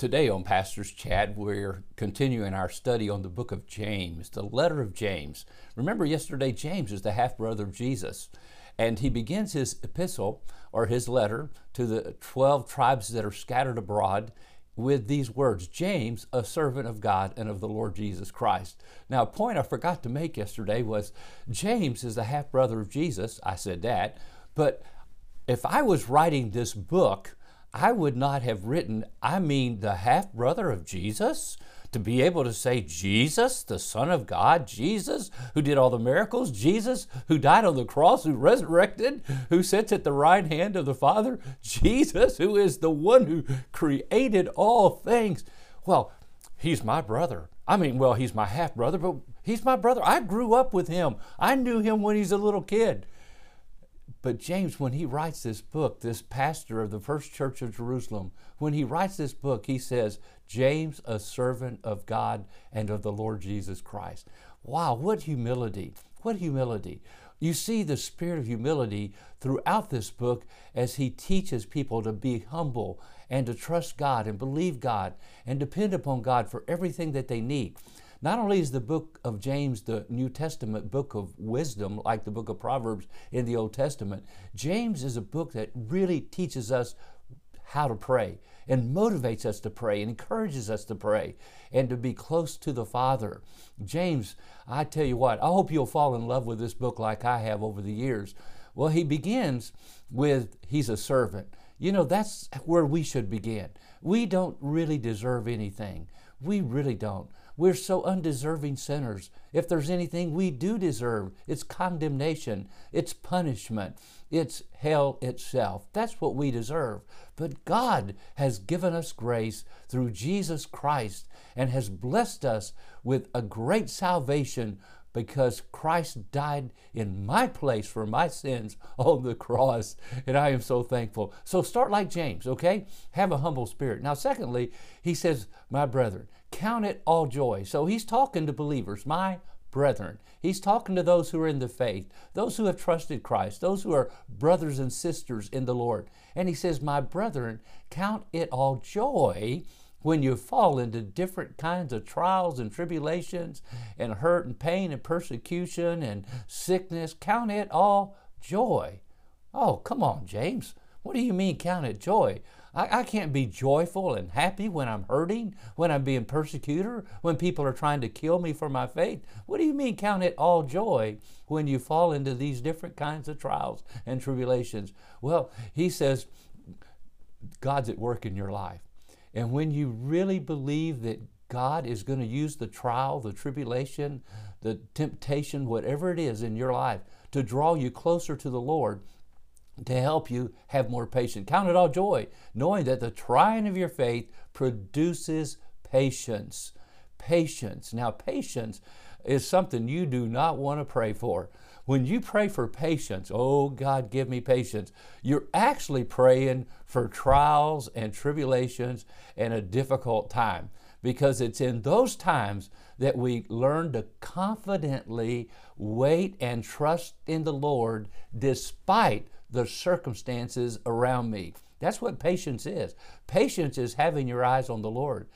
Today on Pastor's Chat, we're continuing our study on the book of James, the letter of James. Remember, yesterday, James is the half brother of Jesus, and he begins his epistle or his letter to the 12 tribes that are scattered abroad with these words James, a servant of God and of the Lord Jesus Christ. Now, a point I forgot to make yesterday was James is the half brother of Jesus. I said that, but if I was writing this book, I would not have written, I mean, the half brother of Jesus? To be able to say, Jesus, the Son of God, Jesus, who did all the miracles, Jesus, who died on the cross, who resurrected, who sits at the right hand of the Father, Jesus, who is the one who created all things. Well, he's my brother. I mean, well, he's my half brother, but he's my brother. I grew up with him. I knew him when he's a little kid. But James, when he writes this book, this pastor of the first church of Jerusalem, when he writes this book, he says, James, a servant of God and of the Lord Jesus Christ. Wow, what humility! What humility. You see the spirit of humility throughout this book as he teaches people to be humble and to trust God and believe God and depend upon God for everything that they need. Not only is the book of James the New Testament book of wisdom, like the book of Proverbs in the Old Testament, James is a book that really teaches us how to pray and motivates us to pray and encourages us to pray and to be close to the Father. James, I tell you what, I hope you'll fall in love with this book like I have over the years. Well, he begins with he's a servant. You know, that's where we should begin. We don't really deserve anything. We really don't. We're so undeserving sinners. If there's anything we do deserve, it's condemnation, it's punishment, it's hell itself. That's what we deserve. But God has given us grace through Jesus Christ and has blessed us with a great salvation because Christ died in my place for my sins on the cross, and I am so thankful. So start like James, okay? Have a humble spirit. Now, secondly, he says, My brethren, count it all joy. So he's talking to believers, my brethren. He's talking to those who are in the faith, those who have trusted Christ, those who are brothers and sisters in the Lord. And he says, My brethren, count it all joy when you fall into different kinds of trials and tribulations and hurt and pain and persecution and sickness. Count it all joy. Oh, come on, James. What do you mean count it joy? I, I can't be joyful and happy when I'm hurting, when I'm being persecuted, when people are trying to kill me for my faith. What do you mean count it all joy when you fall into these different kinds of trials and tribulations? Well, he says, God's at work in your life. And when you really believe that God is going to use the trial, the tribulation, the temptation, whatever it is in your life to draw you closer to the Lord, to help you have more patience. Count it all joy, knowing that the trying of your faith produces patience. Patience. Now, patience is something you do not want to pray for. When you pray for patience, oh God, give me patience, you're actually praying for trials and tribulations and a difficult time because it's in those times that we learn to confidently wait and trust in the Lord despite the circumstances around me. That's what patience is. Patience is having your eyes on the Lord.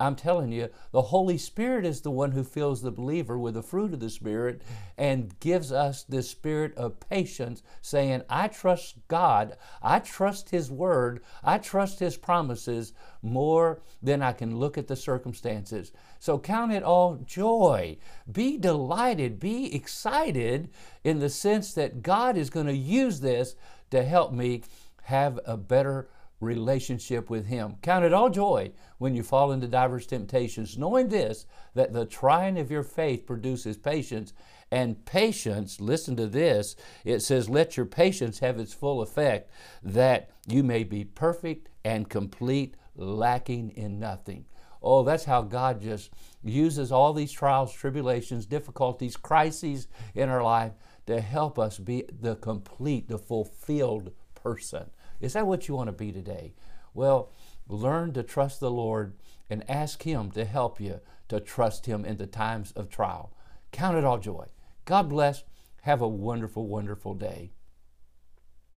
I'm telling you, the Holy Spirit is the one who fills the believer with the fruit of the Spirit and gives us this spirit of patience, saying, I trust God, I trust His Word, I trust His promises more than I can look at the circumstances. So count it all joy. Be delighted, be excited in the sense that God is going to use this to help me have a better relationship with Him. Count it all joy when you fall into diverse temptations, knowing this, that the trying of your faith produces patience. And patience, listen to this, it says, Let your patience have its full effect, that you may be perfect and complete, lacking in nothing. Oh, that's how God just uses all these trials, tribulations, difficulties, crises in our life to help us be the complete, the fulfilled person. Is that what you want to be today? Well, learn to trust the Lord and ask Him to help you to trust Him in the times of trial. Count it all joy. God bless. Have a wonderful, wonderful day.